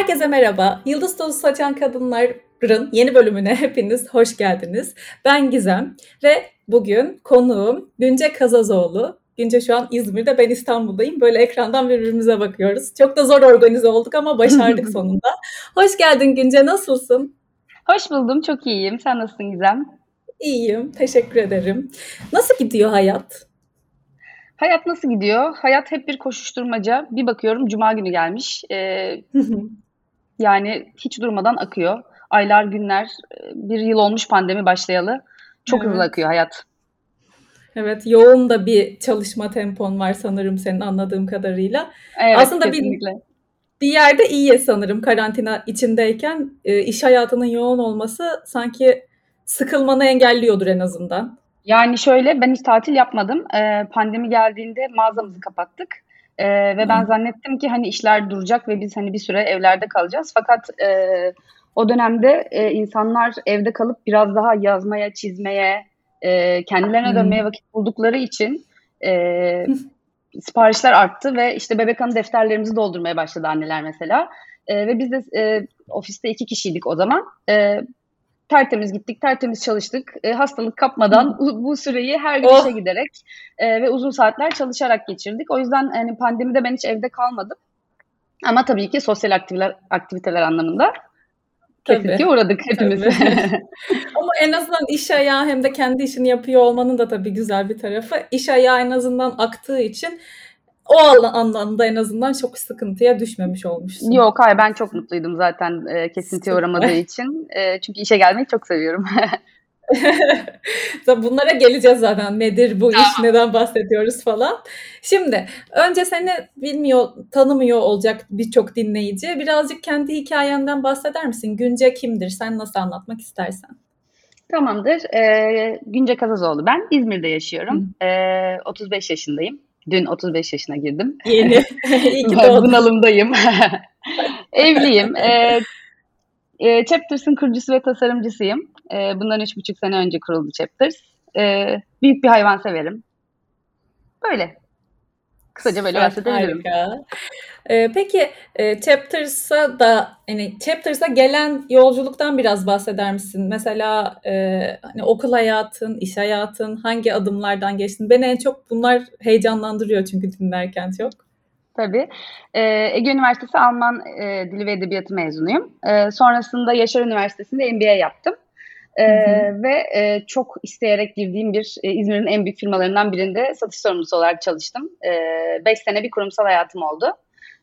Herkese merhaba. Yıldız tozu saçan kadınların yeni bölümüne hepiniz hoş geldiniz. Ben Gizem ve bugün konuğum Günce Kazazoğlu. Günce şu an İzmir'de, ben İstanbul'dayım. Böyle ekrandan birbirimize bakıyoruz. Çok da zor organize olduk ama başardık sonunda. Hoş geldin Günce, nasılsın? Hoş buldum, çok iyiyim. Sen nasılsın Gizem? İyiyim, teşekkür ederim. Nasıl gidiyor hayat? Hayat nasıl gidiyor? Hayat hep bir koşuşturmaca. Bir bakıyorum cuma günü gelmiş. Ee, yani hiç durmadan akıyor. Aylar, günler, bir yıl olmuş pandemi başlayalı. Çok evet. hızlı akıyor hayat. Evet, yoğun da bir çalışma tempon var sanırım senin anladığım kadarıyla. Evet, Aslında kesinlikle. bir bir yerde iyi sanırım karantina içindeyken e, iş hayatının yoğun olması sanki sıkılmanı engelliyordur en azından. Yani şöyle ben hiç tatil yapmadım. Ee, pandemi geldiğinde mağazamızı kapattık. Ee, ve ben zannettim ki hani işler duracak ve biz hani bir süre evlerde kalacağız. Fakat e, o dönemde e, insanlar evde kalıp biraz daha yazmaya, çizmeye, e, kendilerine dönmeye vakit buldukları için e, siparişler arttı ve işte bebek anı defterlerimizi doldurmaya başladı anneler mesela. E, ve biz de e, ofiste iki kişiydik o zaman. E, tertemiz gittik, tertemiz çalıştık. E, hastalık kapmadan bu, süreyi her gün oh. işe giderek e, ve uzun saatler çalışarak geçirdik. O yüzden hani pandemide ben hiç evde kalmadım. Ama tabii ki sosyal aktiviteler, aktiviteler anlamında kesinlikle uğradık hepimiz. Ama en azından iş ayağı hem de kendi işini yapıyor olmanın da tabii güzel bir tarafı. İş ayağı en azından aktığı için o anlamda en azından çok sıkıntıya düşmemiş olmuşsun. Yok hayır ben çok mutluydum zaten e, kesintiye uğramadığı için. E, çünkü işe gelmeyi çok seviyorum. Bunlara geleceğiz zaten. Nedir bu iş, neden bahsediyoruz falan. Şimdi önce seni bilmiyor, tanımıyor olacak birçok dinleyici. Birazcık kendi hikayenden bahseder misin? Günce kimdir? Sen nasıl anlatmak istersen? Tamamdır. Ee, Günce Kazazoğlu ben. İzmir'de yaşıyorum. Ee, 35 yaşındayım. Dün 35 yaşına girdim. Yeni. İyi ki Bunalımdayım. Evliyim. Ee, e, Chapters'ın kurucusu ve tasarımcısıyım. E, bundan üç buçuk sene önce kuruldu Chapters. E, büyük bir hayvan severim. Böyle. Kısaca böyle bahsedebilirim. Ee, peki e, Chapters'a da hani Chapters'a gelen yolculuktan biraz bahseder misin? Mesela e, hani okul hayatın, iş hayatın hangi adımlardan geçtin? Beni en çok bunlar heyecanlandırıyor çünkü dinlerken çok. Tabii. Ee, Ege Üniversitesi Alman e, Dili ve Edebiyatı mezunuyum. E, sonrasında Yaşar Üniversitesi'nde MBA yaptım. E, Ve e, çok isteyerek girdiğim bir e, İzmir'in en büyük firmalarından birinde satış sorumlusu olarak çalıştım. 5 e, sene bir kurumsal hayatım oldu.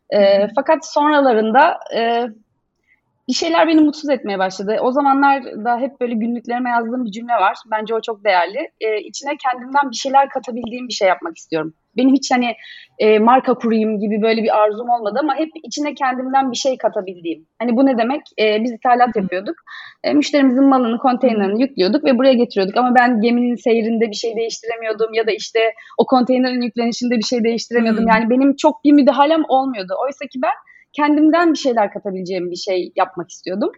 E, fakat sonralarında e, bir şeyler beni mutsuz etmeye başladı. O zamanlar da hep böyle günlüklerime yazdığım bir cümle var. Bence o çok değerli. E, içine kendimden bir şeyler katabildiğim bir şey yapmak istiyorum. Benim hiç hani e, marka kurayım gibi böyle bir arzum olmadı ama hep içine kendimden bir şey katabildiğim. Hani bu ne demek? E, biz ithalat yapıyorduk. E, müşterimizin malını, konteynerini yüklüyorduk ve buraya getiriyorduk. Ama ben geminin seyrinde bir şey değiştiremiyordum ya da işte o konteynerin yüklenişinde bir şey değiştiremiyordum. Hmm. Yani benim çok bir müdahalem olmuyordu. Oysa ki ben kendimden bir şeyler katabileceğim bir şey yapmak istiyordum.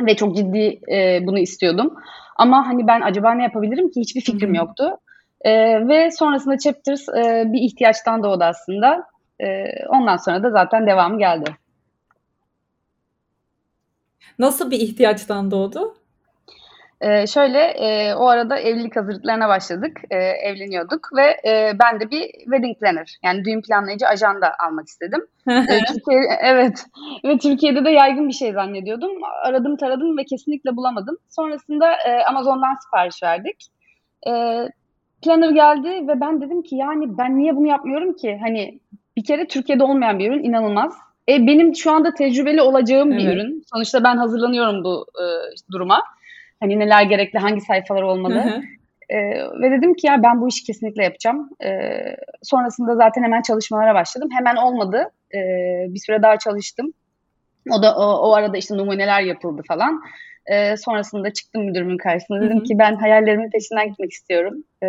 Ve çok ciddi e, bunu istiyordum. Ama hani ben acaba ne yapabilirim ki hiçbir fikrim yoktu. E, ve sonrasında Chapters e, bir ihtiyaçtan doğdu aslında. E, ondan sonra da zaten devam geldi. Nasıl bir ihtiyaçtan doğdu? Ee, şöyle e, o arada evlilik hazırlıklarına başladık. E, evleniyorduk ve e, ben de bir wedding planner yani düğün planlayıcı ajanda almak istedim. e, Türkiye, evet ve Türkiye'de de yaygın bir şey zannediyordum. Aradım taradım ve kesinlikle bulamadım. Sonrasında e, Amazon'dan sipariş verdik. E, planner geldi ve ben dedim ki yani ben niye bunu yapmıyorum ki? Hani bir kere Türkiye'de olmayan bir ürün inanılmaz. E, benim şu anda tecrübeli olacağım evet. bir ürün. Sonuçta ben hazırlanıyorum bu e, duruma. Hani neler gerekli, hangi sayfalar olmalı. Hı hı. E, ve dedim ki ya ben bu işi kesinlikle yapacağım. E, sonrasında zaten hemen çalışmalara başladım. Hemen olmadı. E, bir süre daha çalıştım. O da o, o arada işte numuneler yapıldı falan. E, sonrasında çıktım müdürümün karşısına. Dedim Hı-hı. ki ben hayallerimin peşinden gitmek istiyorum. E,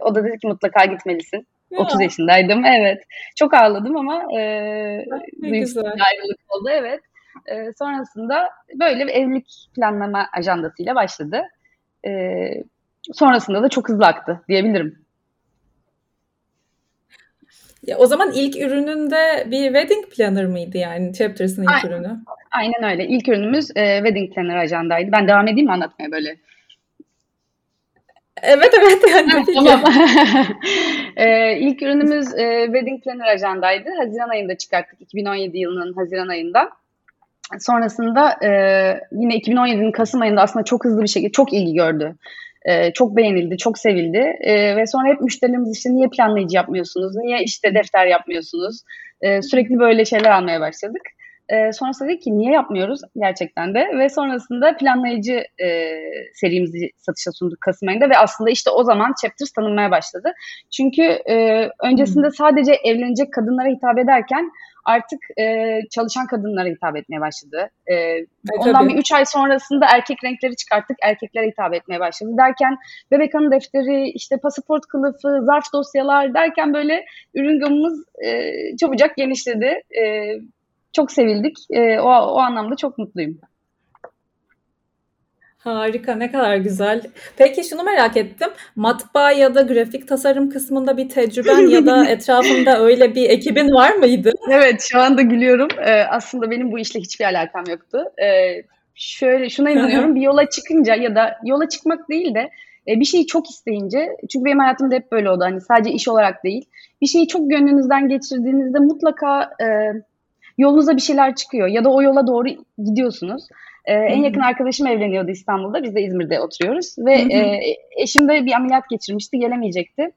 o da dedi ki mutlaka gitmelisin. Ya. 30 yaşındaydım evet. Çok ağladım ama e, büyük ayrılık oldu evet. E, sonrasında böyle bir evlilik planlama ajandasıyla başladı. E, sonrasında da çok hızlı aktı diyebilirim. Ya o zaman ilk ürününde bir wedding planner mıydı yani Chapters'ın ilk Aynen. ürünü? Aynen öyle. İlk ürünümüz e, wedding planner ajandaydı. Ben devam edeyim mi anlatmaya böyle? Evet evet yani tabii tamam. e, ilk ürünümüz e, wedding planner ajandaydı. Haziran ayında çıkarttık. 2017 yılının Haziran ayında. Sonrasında e, yine 2017'nin Kasım ayında aslında çok hızlı bir şekilde çok ilgi gördü. E, çok beğenildi, çok sevildi. E, ve sonra hep müşterilerimiz işte niye planlayıcı yapmıyorsunuz, niye işte defter yapmıyorsunuz? E, sürekli böyle şeyler almaya başladık. E, sonrasında dedik ki niye yapmıyoruz gerçekten de ve sonrasında planlayıcı e, serimizi satışa sunduk Kasım ayında ve aslında işte o zaman Chapters tanınmaya başladı. Çünkü e, öncesinde sadece evlenecek kadınlara hitap ederken artık e, çalışan kadınlara hitap etmeye başladı. E, E, ondan tabii. bir 3 ay sonrasında erkek renkleri çıkarttık, erkeklere hitap etmeye başladı. Derken bebek anı defteri, işte pasaport kılıfı, zarf dosyalar derken böyle ürün gamımız e, çabucak genişledi. E, çok sevildik. E, o, o anlamda çok mutluyum. Harika, ne kadar güzel. Peki şunu merak ettim. Matbaa ya da grafik tasarım kısmında bir tecrüben ya da etrafında öyle bir ekibin var mıydı? Evet, şu anda gülüyorum. Ee, aslında benim bu işle hiçbir alakam yoktu. Ee, şöyle şuna inanıyorum. Bir yola çıkınca ya da yola çıkmak değil de e, bir şeyi çok isteyince çünkü benim hayatımda hep böyle oldu. Hani sadece iş olarak değil. Bir şeyi çok gönlünüzden geçirdiğinizde mutlaka e, yolunuza bir şeyler çıkıyor ya da o yola doğru gidiyorsunuz. Ee, en yakın arkadaşım evleniyordu İstanbul'da. Biz de İzmir'de oturuyoruz ve e, eşim de bir ameliyat geçirmişti, gelemeyecekti.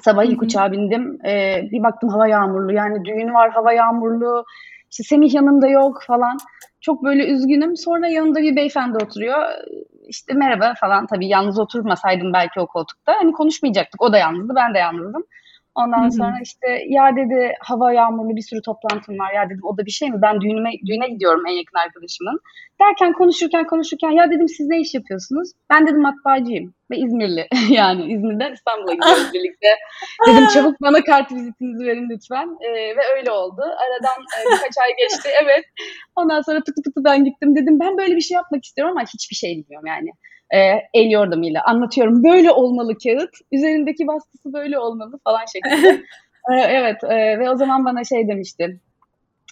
Sabah ilk uçağa bindim. Ee, bir baktım hava yağmurlu. Yani düğün var, hava yağmurlu. İşte Semih yanımda yok falan. Çok böyle üzgünüm. Sonra yanımda bir beyefendi oturuyor. İşte merhaba falan. Tabii yalnız oturmasaydım belki o koltukta. Hani konuşmayacaktık. O da yalnızdı, ben de yalnızdım. Ondan sonra işte ya dedi hava yağmurlu bir sürü toplantım var. Ya dedim o da bir şey mi? Ben düğünüme, düğüne gidiyorum en yakın arkadaşımın. Derken konuşurken konuşurken ya dedim siz ne iş yapıyorsunuz? Ben dedim matbaacıyım ve İzmirli. yani İzmir'den İstanbul'a gidiyoruz birlikte. Dedim çabuk bana kart vizitinizi verin lütfen. Ee, ve öyle oldu. Aradan e, birkaç ay geçti. Evet. Ondan sonra pıtı pıtı ben gittim. Dedim ben böyle bir şey yapmak istiyorum ama hiçbir şey bilmiyorum yani. E, el yordamıyla anlatıyorum. Böyle olmalı kağıt. Üzerindeki baskısı böyle olmalı falan şeklinde. E, evet e, ve o zaman bana şey demişti.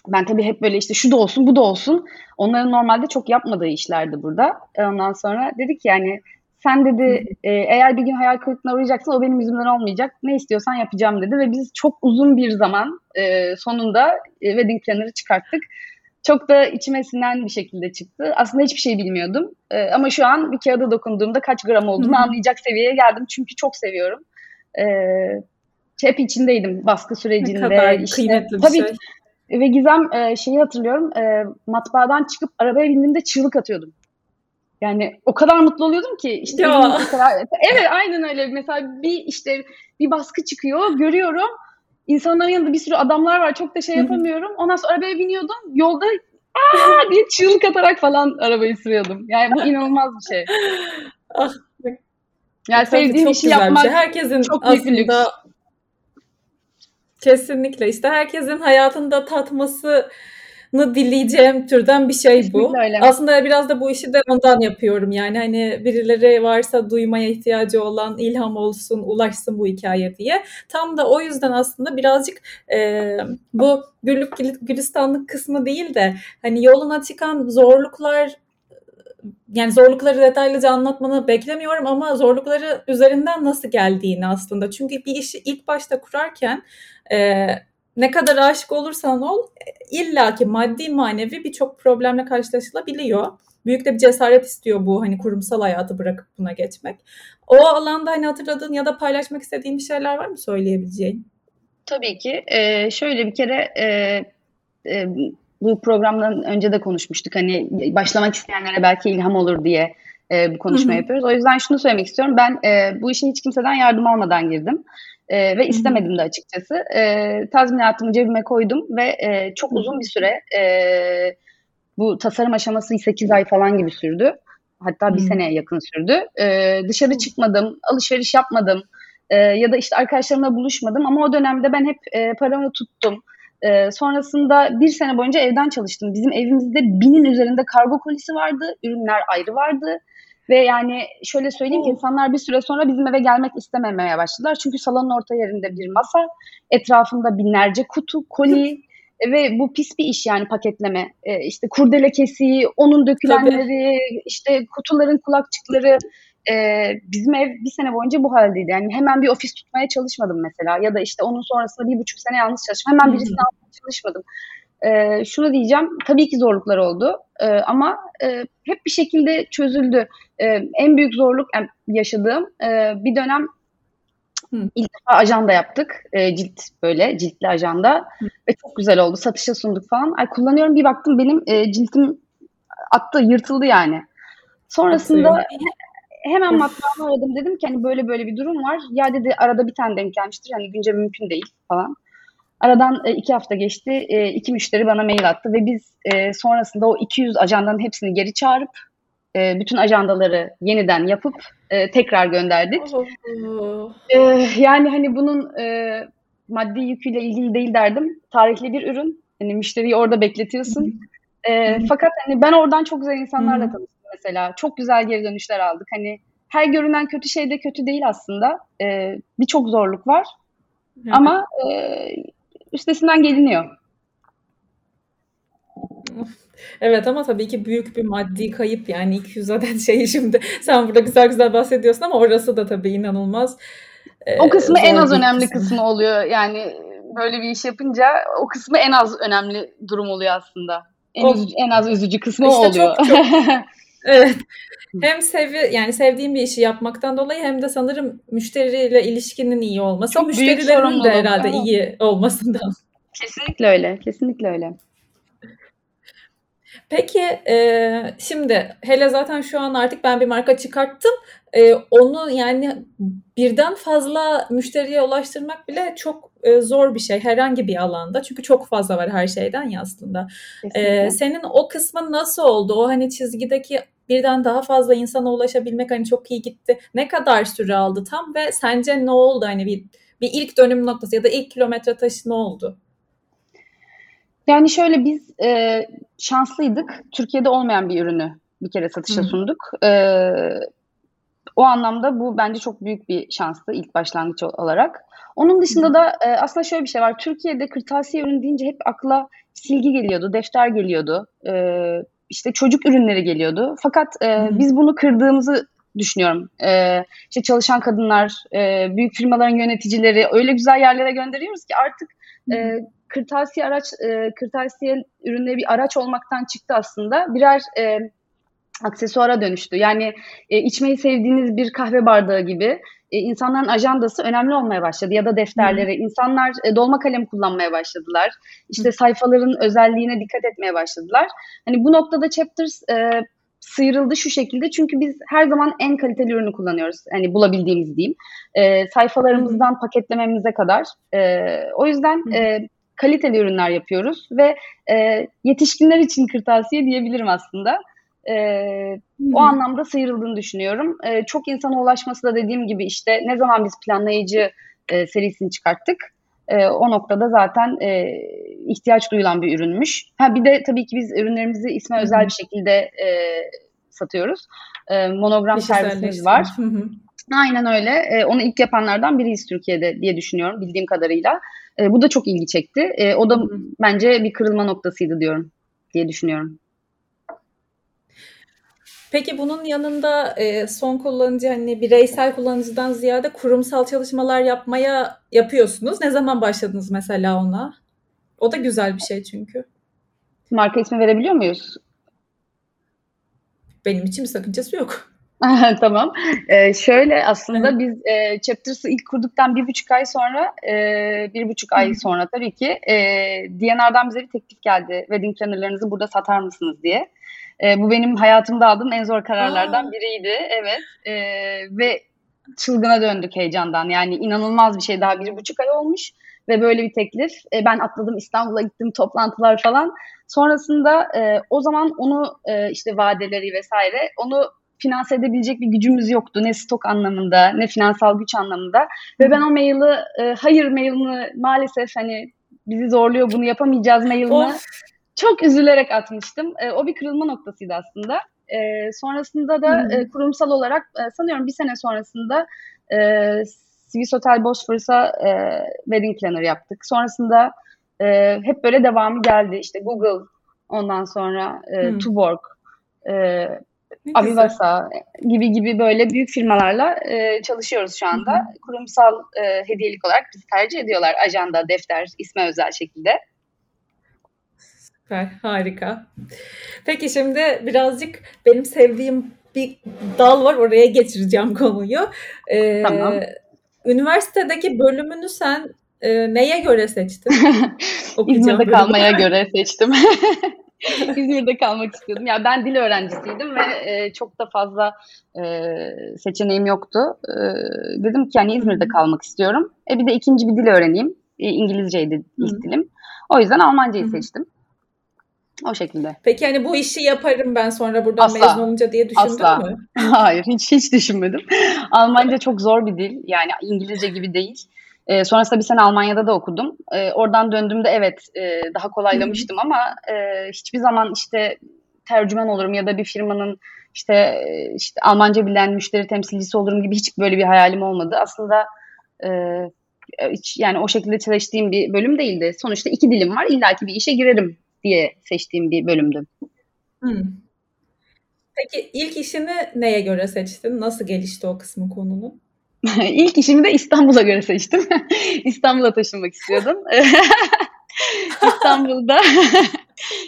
Ben tabii hep böyle işte şu da olsun bu da olsun. Onların normalde çok yapmadığı işlerdi burada. E, ondan sonra dedik yani sen dedi e, eğer bir gün hayal kırıklığına uğrayacaksan o benim yüzümden olmayacak. Ne istiyorsan yapacağım dedi ve biz çok uzun bir zaman e, sonunda e, wedding planner'ı çıkarttık. Çok da içime sinen bir şekilde çıktı. Aslında hiçbir şey bilmiyordum. E, ama şu an bir kağıda dokunduğumda kaç gram olduğunu anlayacak seviyeye geldim. Çünkü çok seviyorum. E, hep içindeydim baskı Ne sürecinde. kadar işte, kıymetli bir tabii şey. ve Gizem e, şeyi hatırlıyorum. E, matbaadan çıkıp arabaya bindiğimde çığlık atıyordum. Yani o kadar mutlu oluyordum ki işte Ya. evet aynen öyle mesela bir işte bir baskı çıkıyor görüyorum insanların yanında bir sürü adamlar var çok da şey yapamıyorum. Ondan sonra arabaya biniyordum yolda aa! diye çığlık atarak falan arabayı sürüyordum. Yani bu inanılmaz bir şey. Ah, yani tabii sevdiğim işi yapmak şey. Herkesin çok büyük bir lüks. aslında kesinlikle. İşte herkesin hayatında tatmasını dileyeceğim türden bir şey bu. Öyle. Aslında biraz da bu işi de ondan yapıyorum. Yani hani birileri varsa duymaya ihtiyacı olan ilham olsun, ulaşsın bu hikaye diye. Tam da o yüzden aslında birazcık e, bu güllük gül- gülistanlık kısmı değil de hani yoluna çıkan zorluklar yani zorlukları detaylıca anlatmanı beklemiyorum ama zorlukları üzerinden nasıl geldiğini aslında. Çünkü bir işi ilk başta kurarken e, ne kadar aşık olursan ol illaki maddi manevi birçok problemle karşılaşılabiliyor. Büyük de bir cesaret istiyor bu hani kurumsal hayatı bırakıp buna geçmek. O alanda hani hatırladığın ya da paylaşmak istediğin bir şeyler var mı söyleyebileceğin? Tabii ki. Ee, şöyle bir kere e, e, bu programdan önce de konuşmuştuk. Hani başlamak isteyenlere belki ilham olur diye e, bu konuşma yapıyoruz. O yüzden şunu söylemek istiyorum. Ben e, bu işe hiç kimseden yardım almadan girdim. E, ve istemedim de açıkçası. E, tazminatımı cebime koydum ve e, çok uzun bir süre e, bu tasarım aşaması 8 ay falan gibi sürdü. Hatta bir Hı. seneye yakın sürdü. E, dışarı çıkmadım, alışveriş yapmadım. E, ya da işte arkadaşlarımla buluşmadım ama o dönemde ben hep e, paramı tuttum. E, sonrasında bir sene boyunca evden çalıştım. Bizim evimizde binin üzerinde kargo kolisi vardı, ürünler ayrı vardı. Ve yani şöyle söyleyeyim ki insanlar bir süre sonra bizim eve gelmek istememeye başladılar. Çünkü salonun orta yerinde bir masa, etrafında binlerce kutu, koli ve bu pis bir iş yani paketleme. E, işte kurdele kesiği, onun dökülenleri, işte kutuların kulakçıkları. E, bizim ev bir sene boyunca bu haldeydi. Yani hemen bir ofis tutmaya çalışmadım mesela. Ya da işte onun sonrasında bir buçuk sene yalnız çalıştım. Hemen birisini almaya çalışmadım. E, şunu diyeceğim, tabii ki zorluklar oldu e, ama e, hep bir şekilde çözüldü. E, en büyük zorluk yani yaşadığım e, bir dönem Hı. ilk defa ajanda yaptık. E, cilt böyle ciltli ajanda Hı. ve çok güzel oldu. Satışa sunduk falan. Ay kullanıyorum bir baktım benim e, ciltim attı, yırtıldı yani. Sonrasında hemen Of. matbaamı aradım. Dedim ki hani böyle böyle bir durum var. Ya dedi arada bir tane denk gelmiştir. Hani günce mümkün değil falan. Aradan e, iki hafta geçti. E, iki müşteri bana mail attı ve biz e, sonrasında o 200 ajandanın hepsini geri çağırıp e, bütün ajandaları yeniden yapıp e, tekrar gönderdik. Oh. E, yani hani bunun e, maddi yüküyle ilgili değil derdim. Tarihli bir ürün. Hani müşteriyi orada bekletiyorsun. E, fakat hani ben oradan çok güzel insanlarla tanıştım mesela. Çok güzel geri dönüşler aldık. Hani her görünen kötü şey de kötü değil aslında. E, Birçok zorluk var Evet. ama e, üstesinden geliniyor. Evet ama tabii ki büyük bir maddi kayıp yani 200 adet şeyi şimdi sen burada güzel güzel bahsediyorsun ama orası da tabii inanılmaz e, O kısmı en az önemli kısmı oluyor. Yani böyle bir iş yapınca o kısmı en az önemli durum oluyor aslında. En, O üzücü, en az üzücü kısmı işte oluyor. çok çok evet hem sevi yani sevdiğim bir işi yapmaktan dolayı hem de sanırım müşteriyle ilişkinin iyi olması, Çok müşterilerin de herhalde Evet. iyi olmasından. Kesinlikle öyle. Kesinlikle öyle. Peki e, şimdi hele zaten şu an artık ben bir marka çıkarttım. E, onu yani birden fazla müşteriye ulaştırmak bile çok e, zor bir şey herhangi bir alanda. Çünkü çok fazla var her şeyden ya aslında. E, senin o kısmın nasıl oldu? O hani çizgideki birden daha fazla insana ulaşabilmek hani çok iyi gitti. Ne kadar süre aldı tam ve sence ne oldu? Hani bir bir ilk dönüm noktası ya da ilk kilometre taşı ne oldu? Yani şöyle biz e, şanslıydık. Türkiye'de olmayan bir ürünü bir kere satışa hı. sunduk. E, o anlamda bu bence çok büyük bir şanstı ilk başlangıç olarak. Onun dışında hı. da e, aslında şöyle bir şey var. Türkiye'de kırtasiye ürün deyince hep akla silgi geliyordu, defter geliyordu, e, işte çocuk ürünleri geliyordu. Fakat e, biz bunu kırdığımızı düşünüyorum. E, işte çalışan kadınlar, e, büyük firmaların yöneticileri öyle güzel yerlere gönderiyoruz ki artık e, kırtasiye araç, e, kırtasiye ürünleri bir araç olmaktan çıktı aslında. Birer e, aksesuara dönüştü. Yani e, içmeyi sevdiğiniz bir kahve bardağı gibi e, insanların ajandası önemli olmaya başladı ya da Hı hı. defterleri. İnsanlar e, dolma kalem kullanmaya başladılar. Hı. İşte sayfaların özelliğine dikkat etmeye başladılar. Hani bu noktada Chapters e, sıyrıldı şu şekilde çünkü biz her zaman en kaliteli ürünü kullanıyoruz. Hani bulabildiğimiz diyeyim. E, Hı hı. sayfalarımızdan paketlememize kadar. E, o yüzden hı. e, kaliteli ürünler yapıyoruz ve e, yetişkinler için kırtasiye diyebilirim aslında. E, o anlamda sıyrıldığını düşünüyorum. E, çok insana ulaşması da dediğim gibi işte ne zaman biz planlayıcı e, serisini çıkarttık. E, o noktada zaten e, ihtiyaç duyulan bir ürünmüş. Ha bir de tabii ki biz ürünlerimizi isme özel bir şekilde e, satıyoruz. E, monogram servisimiz var. Kişiselleştirmiş. Hı hı. Aynen öyle. E, onu ilk yapanlardan biriyiz Türkiye'de diye düşünüyorum bildiğim kadarıyla. E, bu da çok ilgi çekti. E, o da Hı hı. bence bir kırılma noktasıydı diyorum diye düşünüyorum. Peki bunun yanında e, son kullanıcı hani bireysel kullanıcıdan ziyade kurumsal çalışmalar yapmaya yapıyorsunuz. Ne zaman başladınız mesela ona? O da güzel bir şey çünkü. Marka ismi verebiliyor muyuz? Benim için bir sakıncası yok. Tamam. Ee, şöyle aslında biz e, Chapters'ı ilk kurduktan bir buçuk ay sonra, e, bir buçuk ay sonra tabii ki e, DNR'dan bize bir teklif geldi. Wedding plannerlarınızı burada satar mısınız diye. E, bu benim hayatımda aldığım en zor kararlardan Aa. biriydi. Evet. E, ve çılgına döndük heyecandan. Yani inanılmaz bir şey. Daha bir buçuk ay olmuş ve böyle bir teklif. E, ben atladım İstanbul'a gittim toplantılar falan. Sonrasında e, o zaman onu e, işte vadeleri vesaire onu finanse edebilecek bir gücümüz yoktu. Ne stok anlamında ne finansal güç anlamında. Hı Ve ben o maili e, hayır mailini maalesef hani bizi zorluyor bunu yapamayacağız mailini Of. Çok üzülerek atmıştım. E, o bir kırılma noktasıydı aslında. E, sonrasında da Hı. e, kurumsal olarak e, sanıyorum bir sene sonrasında e, Swiss Hotel Bosphorus'a e, wedding planner yaptık. Sonrasında e, hep böyle devamı geldi. İşte Google, ondan sonra e, Hı. Tuborg, e. Avivasa gibi gibi böyle büyük firmalarla e, çalışıyoruz şu anda. Hı hı. Kurumsal e, hediyelik olarak bizi tercih ediyorlar. Ajanda, defter, isme özel şekilde. Süper, harika. Peki şimdi birazcık benim sevdiğim bir dal var, oraya geçireceğim konuyu. Ee, Tamam. üniversitedeki bölümünü sen e, neye göre seçtin? İzmir'de kalmaya göre seçtim. İzmir'de kalmak istiyordum. Ya ben dil öğrencisiydim ve e, çok da fazla e, seçeneğim yoktu. E, dedim ki yani İzmir'de kalmak istiyorum. E bir de ikinci bir dil öğreneyim. E, İngilizceydi ilk dilim. O yüzden Almancayı seçtim. O şekilde. Peki hani bu işi yaparım ben sonra buradan Asla. mezun olunca diye düşündün Asla. mü? Hayır, hiç hiç düşünmedim. Almanca çok zor bir dil. Yani İngilizce gibi değil. E, sonrasında bir sene Almanya'da da okudum. E, oradan döndüğümde evet e, daha kolaylamıştım ama e, hiçbir zaman işte tercüman olurum ya da bir firmanın işte e, işte Almanca bilen müşteri temsilcisi olurum gibi hiç böyle bir hayalim olmadı. Aslında e, hiç, yani o şekilde çalıştığım bir bölüm değildi. Sonuçta iki dilim var. İlla ki bir işe girerim diye seçtiğim bir bölümdü. Hı. Peki ilk işini neye göre seçtin? Nasıl gelişti o kısmı konunun? İlk işimi de İstanbul'a göre seçtim. İstanbul'a taşınmak istiyordum. İstanbul'da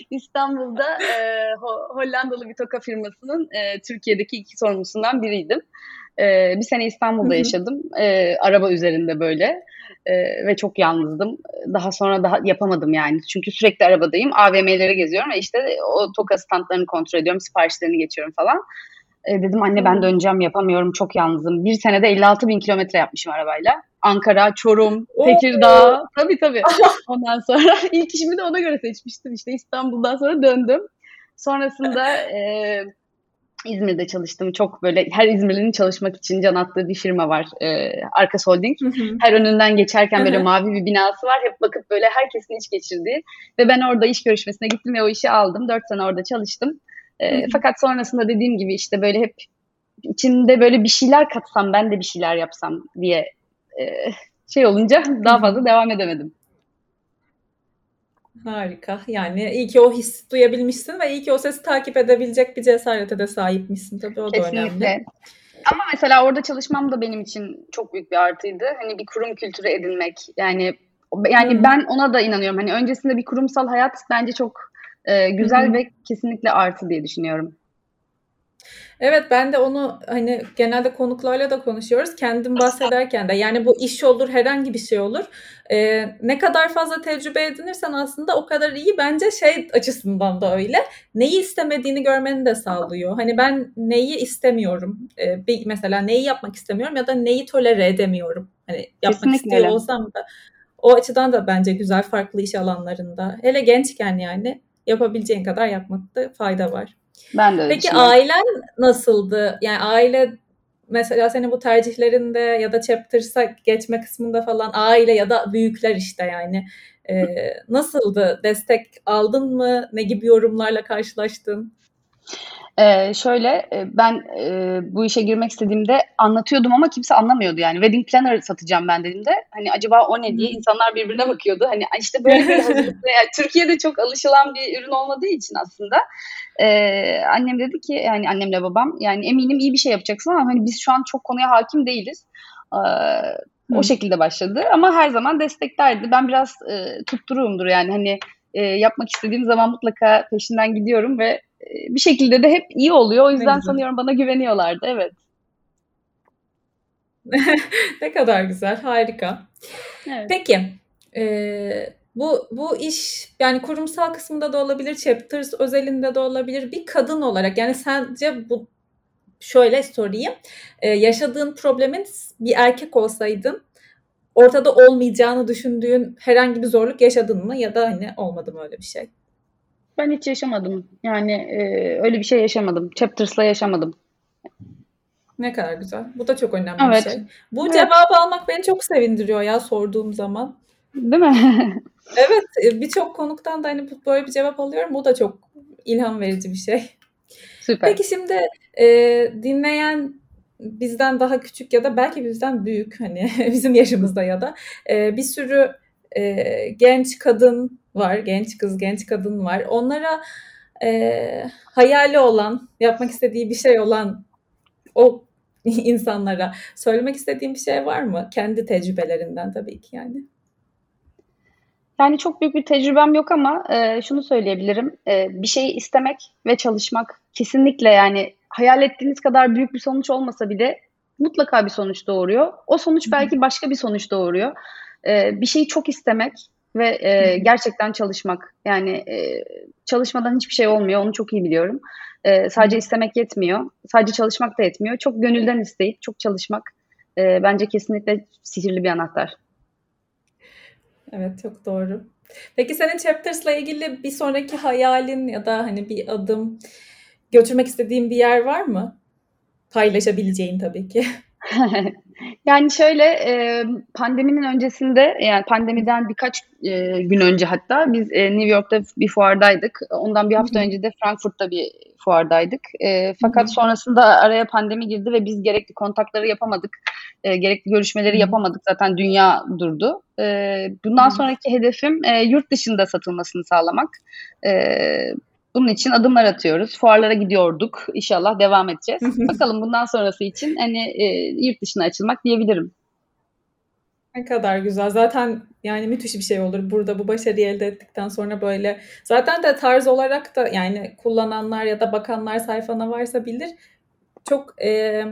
İstanbul'da e, Ho- Hollandalı bir toka firmasının e, Türkiye'deki iki sorumlusundan biriydim. E, bir sene İstanbul'da yaşadım. E, araba üzerinde böyle. E, ve çok yalnızdım. Daha sonra daha yapamadım yani. Çünkü sürekli arabadayım. AVM'lere geziyorum ve işte o toka standlarını kontrol ediyorum. Siparişlerini geçiyorum falan. E, dedim anne ben döneceğim yapamıyorum çok yalnızım. Bir senede 56 bin kilometre yapmışım arabayla. Ankara, Çorum. Tekirdağ. Tabii tabii. Ondan sonra ilk işimi de ona göre seçmiştim. İşte İstanbul'dan sonra döndüm. Sonrasında e, İzmir'de çalıştım. Çok böyle her İzmirli'nin çalışmak için can attığı bir firma var. E, Arkas Holding. Hı hı. Her önünden geçerken Hı böyle hı. mavi bir binası var. Hep bakıp böyle herkesin iç geçirdiği. Ve ben orada iş görüşmesine gittim ve o işi aldım. Dört sene orada çalıştım. Hı E, hı. fakat sonrasında dediğim gibi işte böyle hep içinde böyle bir şeyler katsam ben de bir şeyler yapsam diye e, şey olunca Hı daha hı. fazla devam edemedim. Harika. Yani iyi ki o hissi duyabilmişsin ve iyi ki o sesi takip edebilecek bir cesarete de sahipmişsin. Tabii o da önemli. Kesinlikle. Ama mesela orada çalışmam da benim için çok büyük bir artıydı. Hani bir kurum kültürü edinmek. Yani yani Hı. ben ona da inanıyorum. Hani öncesinde bir kurumsal hayat bence çok e, güzel hı. ve kesinlikle artı diye düşünüyorum. Evet ben de onu hani genelde konuklarla da konuşuyoruz. Kendim bahsederken de yani bu iş olur herhangi bir şey olur. Ee, ne kadar fazla tecrübe edinirsen aslında o kadar iyi bence şey açısından da öyle. Neyi istemediğini görmeni de sağlıyor. Hani ben neyi istemiyorum. Ee, bir mesela neyi yapmak istemiyorum ya da neyi tolere edemiyorum. Hani yapmak Kesinlikle istiyor öyle. olsam da o açıdan da bence güzel farklı iş alanlarında. Hele gençken yani yapabileceğin kadar yapmakta fayda var. Ben de öyle Peki ailen nasıldı? Yani aile mesela senin bu tercihlerinde ya da chapters'a geçme kısmında falan aile ya da büyükler işte yani e, nasıldı? Destek aldın mı? Ne gibi yorumlarla karşılaştın? Ee, şöyle e, ben e, bu işe girmek istediğimde anlatıyordum ama kimse anlamıyordu yani. Wedding planner satacağım ben dediğimde hani acaba o ne diye insanlar birbirine bakıyordu. Hani işte böyle bir hazırlıkla yani Türkiye'de çok alışılan bir ürün olmadığı için aslında e, annem dedi ki yani annemle babam yani eminim iyi bir şey yapacaksın ama hani biz şu an çok konuya hakim değiliz. Ee, o şekilde başladı ama her zaman desteklerdi. Ben biraz e, tutturuğumdur yani hani e, yapmak istediğim zaman mutlaka peşinden gidiyorum ve e, bir şekilde de hep iyi oluyor. O yüzden sanıyorum bana güveniyorlardı. Evet. Ne kadar güzel, harika. Evet. Peki, e, bu bu iş yani kurumsal kısmında da olabilir, chapters özelinde de olabilir. Bir kadın olarak yani sence bu şöyle sorayım. E, yaşadığın problemin bir erkek olsaydın ortada olmayacağını düşündüğün herhangi bir zorluk yaşadın mı ya da hani olmadı mı öyle bir şey? Ben hiç yaşamadım. Yani e, öyle bir şey yaşamadım. Chapters'la yaşamadım. Ne kadar güzel. Bu da çok önemli bir Evet. şey. Bu Evet. cevabı almak beni çok sevindiriyor ya sorduğum zaman. Değil mi? Evet, e, birçok konuktan da hani böyle bir cevap alıyorum. Bu da çok ilham verici bir şey. Süper. Peki şimdi e, dinleyen bizden daha küçük ya da belki bizden büyük hani bizim yaşımızda ya da e, bir sürü e, genç kadın var, genç kız, genç kadın var. Onlara e, hayali olan, yapmak istediği bir şey olan o insanlara söylemek istediğim bir şey var mı? Kendi tecrübelerinden tabii ki yani. Yani çok büyük bir tecrübem yok ama e, şunu söyleyebilirim. E, bir şeyi istemek ve çalışmak kesinlikle yani hayal ettiğiniz kadar büyük bir sonuç olmasa bile mutlaka bir sonuç doğuruyor. O sonuç belki başka bir sonuç doğuruyor. E, bir şeyi çok istemek ve e, gerçekten çalışmak. Yani e, çalışmadan hiçbir şey olmuyor. Onu çok iyi biliyorum. E, sadece istemek yetmiyor. Sadece çalışmak da yetmiyor. Çok gönülden isteyip çok çalışmak e, bence kesinlikle sihirli bir anahtar. Evet çok doğru. Peki senin Chapters'la ilgili bir sonraki hayalin ya da hani bir adım götürmek istediğin bir yer var mı? Paylaşabileceğin tabii ki. Yani şöyle e, pandeminin öncesinde yani pandemiden birkaç e, gün önce hatta biz e, New York'ta bir fuardaydık. Ondan bir hafta önce de Frankfurt'ta bir fuardaydık. E, fakat sonrasında araya pandemi girdi ve biz gerekli kontakları yapamadık. E, gerekli görüşmeleri yapamadık. Zaten dünya durdu. E, bundan sonraki hedefim e, yurt dışında satılmasını sağlamak. E, bunun için adımlar atıyoruz. Fuarlara gidiyorduk. İnşallah devam edeceğiz. Bakalım bundan sonrası için hani e, yurt dışına açılmak diyebilirim. Ne kadar güzel. Zaten yani müthiş bir şey olur. Burada bu başarıyı elde ettikten sonra böyle zaten de tarz olarak da yani kullananlar ya da bakanlar sayfana varsa bilir. Çok e,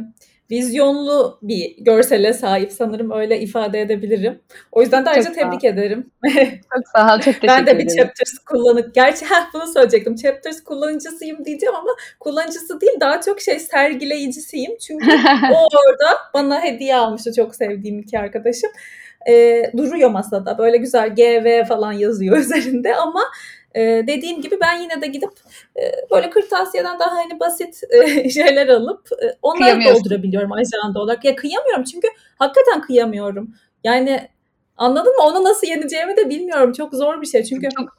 vizyonlu bir görsele sahip sanırım öyle ifade edebilirim. O yüzden de ayrıca tebrik ederim. Çok sağ ol, çok teşekkür Ben de bir ederim. Chapters kullanık. Gerçi heh, bunu söyleyecektim. Chapters kullanıcısıyım diyeceğim ama kullanıcısı değil daha çok şey sergileyicisiyim. Çünkü o orada bana hediye almıştı çok sevdiğim iki arkadaşım. Ee, duruyor masada böyle güzel GV falan yazıyor üzerinde ama ee, dediğim gibi ben yine de gidip e, böyle kırtasiyeden daha hani basit e, şeyler alıp e, onları doldurabiliyorum ajanda olarak. Ya kıyamıyorum çünkü hakikaten kıyamıyorum. Yani anladın mı? Onu nasıl yeneceğimi de bilmiyorum. Çok zor bir şey çünkü. Çok,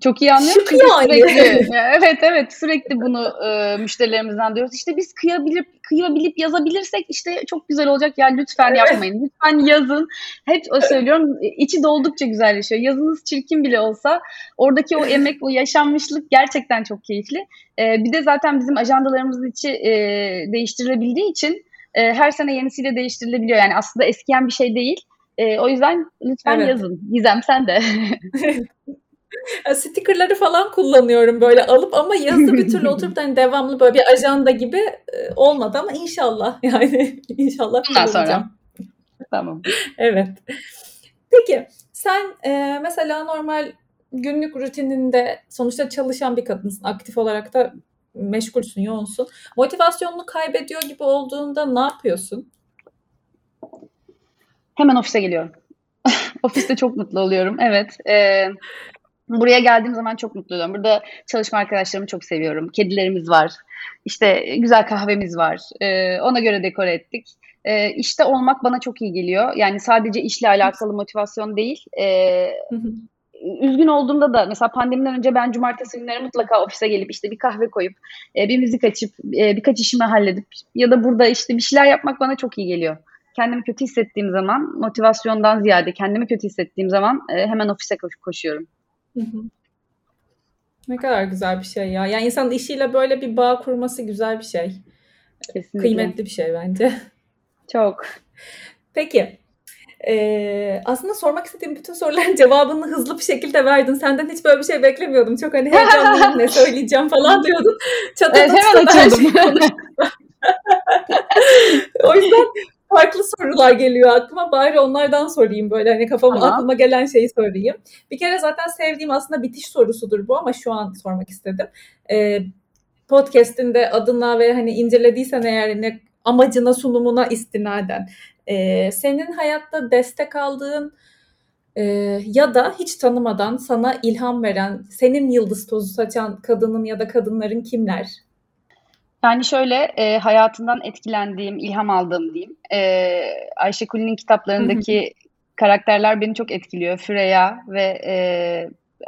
çok iyi anlıyorum. Şık yani. Sürekli, evet evet sürekli bunu e, müşterilerimizden diyoruz. İşte biz kıyabilip kıyabilip yazabilirsek işte çok güzel olacak. Ya lütfen evet. yapmayın. Lütfen yazın. Hep o söylüyorum. içi doldukça güzelleşiyor. Yazınız çirkin bile olsa oradaki o emek, o yaşanmışlık gerçekten çok keyifli. E, bir de zaten bizim ajandalarımızın içi e, değiştirilebildiği için e, her sene yenisiyle değiştirilebiliyor. Yani aslında eskiyen bir şey değil. E, o yüzden lütfen evet. yazın. Gizem sen de. Stickerları falan kullanıyorum böyle alıp ama yazı bir türlü oturup hani devamlı böyle bir ajanda gibi e, olmadı ama inşallah yani inşallah Bundan sonra. Tamam. evet. Peki sen e, mesela normal günlük rutininde sonuçta çalışan bir kadınsın. Aktif olarak da meşgulsün, yoğunsun. Motivasyonunu kaybediyor gibi olduğunda ne yapıyorsun? Hemen ofise geliyorum. Ofiste çok mutlu oluyorum. Evet. E, Buraya geldiğim zaman çok mutlu oluyorum. Burada çalışma arkadaşlarımı çok seviyorum. Kedilerimiz var. İşte güzel kahvemiz var. Ee, ona göre dekore ettik. Ee, işte olmak bana çok iyi geliyor. Yani sadece işle alakalı motivasyon değil. Ee, üzgün olduğumda da mesela pandemiden önce ben cumartesi günleri mutlaka ofise gelip işte bir kahve koyup e, bir müzik açıp e, birkaç işimi halledip ya da burada işte bir şeyler yapmak bana çok iyi geliyor. Kendimi kötü hissettiğim zaman motivasyondan ziyade kendimi kötü hissettiğim zaman e, hemen ofise Ne kadar güzel bir şey ya. Yani insanın işiyle böyle bir bağ kurması güzel bir şey. Kesinlikle. Kıymetli bir şey bence. Çok. Peki. Ee, aslında sormak istediğim bütün soruların cevabını hızlı bir şekilde verdin. Senden hiç böyle bir şey beklemiyordum. Çok hani heyecanlıyım ne söyleyeceğim falan diyordun. Çatıda evet, hemen açıldım. o yüzden farklı sorular geliyor aklıma. Bari onlardan sorayım böyle hani kafama Aha. aklıma gelen şeyi sorayım. Bir kere zaten sevdiğim aslında bitiş sorusudur bu ama şu an sormak istedim. Ee, podcast'in de adına ve hani incelediysen eğer ne amacına sunumuna istinaden e, senin hayatta destek aldığın e, ya da hiç tanımadan sana ilham veren, senin yıldız tozu saçan kadının ya da kadınların kimler? Yani şöyle e, hayatından etkilendiğim, ilham aldığım diyeyim. E, Ayşe Kuli'nin kitaplarındaki karakterler beni çok etkiliyor. Freya ve e,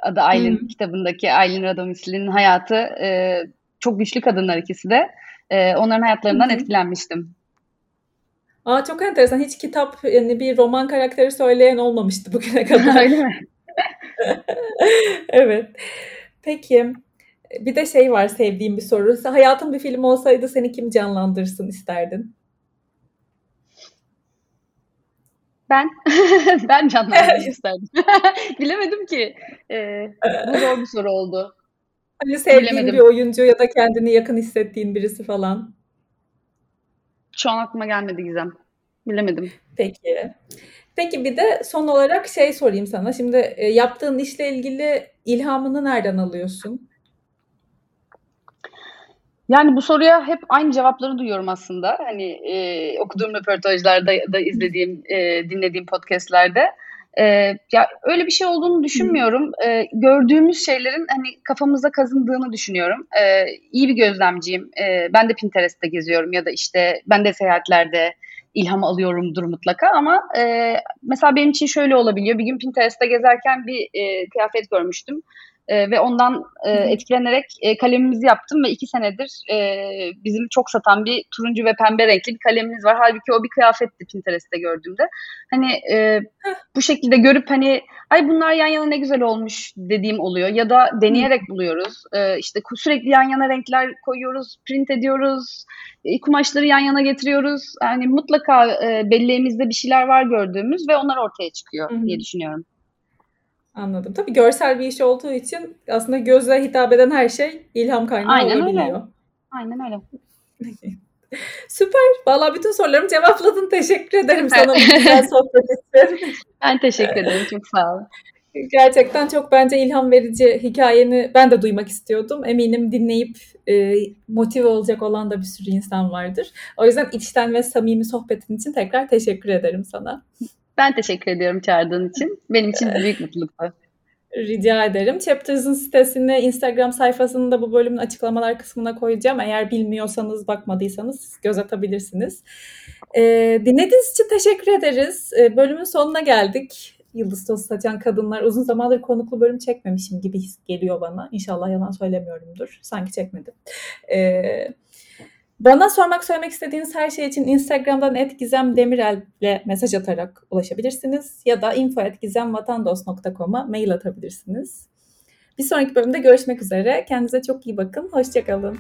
adı Aylin kitabındaki Aylin Radomisli'nin hayatı e, çok güçlü kadınlar ikisi de. E, onların hayatlarından etkilenmiştim. Aa, çok enteresan. Hiç kitap, yani bir roman karakteri söyleyen olmamıştı bugüne kadar. Öyle mi? Evet. Peki, bir de şey var sevdiğim bir soru. Hayatın bir film olsaydı seni kim canlandırsın isterdin? Ben ben canlandırmak isterdim. Bilemedim ki. Ee, bu zor bir soru oldu. Hani sevdiğin Bilemedim. bir oyuncu ya da kendini yakın hissettiğin birisi falan. Şu an aklıma gelmedi Gizem. Bilemedim. Peki. Peki bir de son olarak şey sorayım sana. Şimdi e, yaptığın işle ilgili ilhamını nereden alıyorsun? Yani bu soruya hep aynı cevapları duyuyorum aslında. Hani e, okuduğum röportajlarda da izlediğim, e, dinlediğim podcastlerde. E, ya öyle bir şey olduğunu düşünmüyorum. E, gördüğümüz şeylerin hani kafamıza kazındığını düşünüyorum. E, iyi bir gözlemciyim. E, ben de Pinterest'te geziyorum ya da işte ben de seyahatlerde ilham alıyorumdur mutlaka ama e, mesela benim için şöyle olabiliyor. Bir gün Pinterest'te gezerken bir e, kıyafet görmüştüm. E, ve ondan e, etkilenerek e, kalemimizi yaptım ve iki senedir e, bizim çok satan bir turuncu ve pembe renkli bir kalemimiz var. Halbuki o bir kıyafetti Pinterest'te gördüğümde. Hani e, bu şekilde görüp hani ay bunlar yan yana ne güzel olmuş dediğim oluyor. Ya da deneyerek buluyoruz. E, işte sürekli yan yana renkler koyuyoruz, print ediyoruz, e, kumaşları yan yana getiriyoruz. Yani mutlaka e, belleğimizde bir şeyler var gördüğümüz ve onlar ortaya çıkıyor diye düşünüyorum. Anladım. Tabii görsel bir iş olduğu için aslında gözle hitap eden her şey ilham kaynağı Aynen olabiliyor. öyle. Aynen öyle. Süper. Vallahi bütün sorularımı cevapladın. Teşekkür ederim sana bu güzel sohbet için. Ben teşekkür ederim. Çok sağ ol. Gerçekten çok bence ilham verici hikayeni ben de duymak istiyordum. Eminim dinleyip e, motive olacak olan da bir sürü insan vardır. O yüzden içten ve samimi sohbetin için tekrar teşekkür ederim sana. Ben teşekkür ediyorum çağırdığın için. Benim için büyük mutluluktu. Rica ederim. Chapters'ın sitesini, Instagram sayfasını da bu bölümün açıklamalar kısmına koyacağım. Eğer bilmiyorsanız, bakmadıysanız göz atabilirsiniz. E, dinlediğiniz için teşekkür ederiz. E, bölümün sonuna geldik. Yıldız tozu saçan kadınlar. Uzun zamandır konuklu bölüm çekmemişim gibi his geliyor bana. İnşallah yalan söylemiyorumdur. Sanki çekmedim. E, bana sormak, söylemek istediğiniz her şey için Instagram'dan @gizemdemirel'le mesaj atarak ulaşabilirsiniz. Ya da info@gizemvatandos.com'a mail atabilirsiniz. Bir sonraki bölümde görüşmek üzere. Kendinize çok iyi bakın. Hoşçakalın.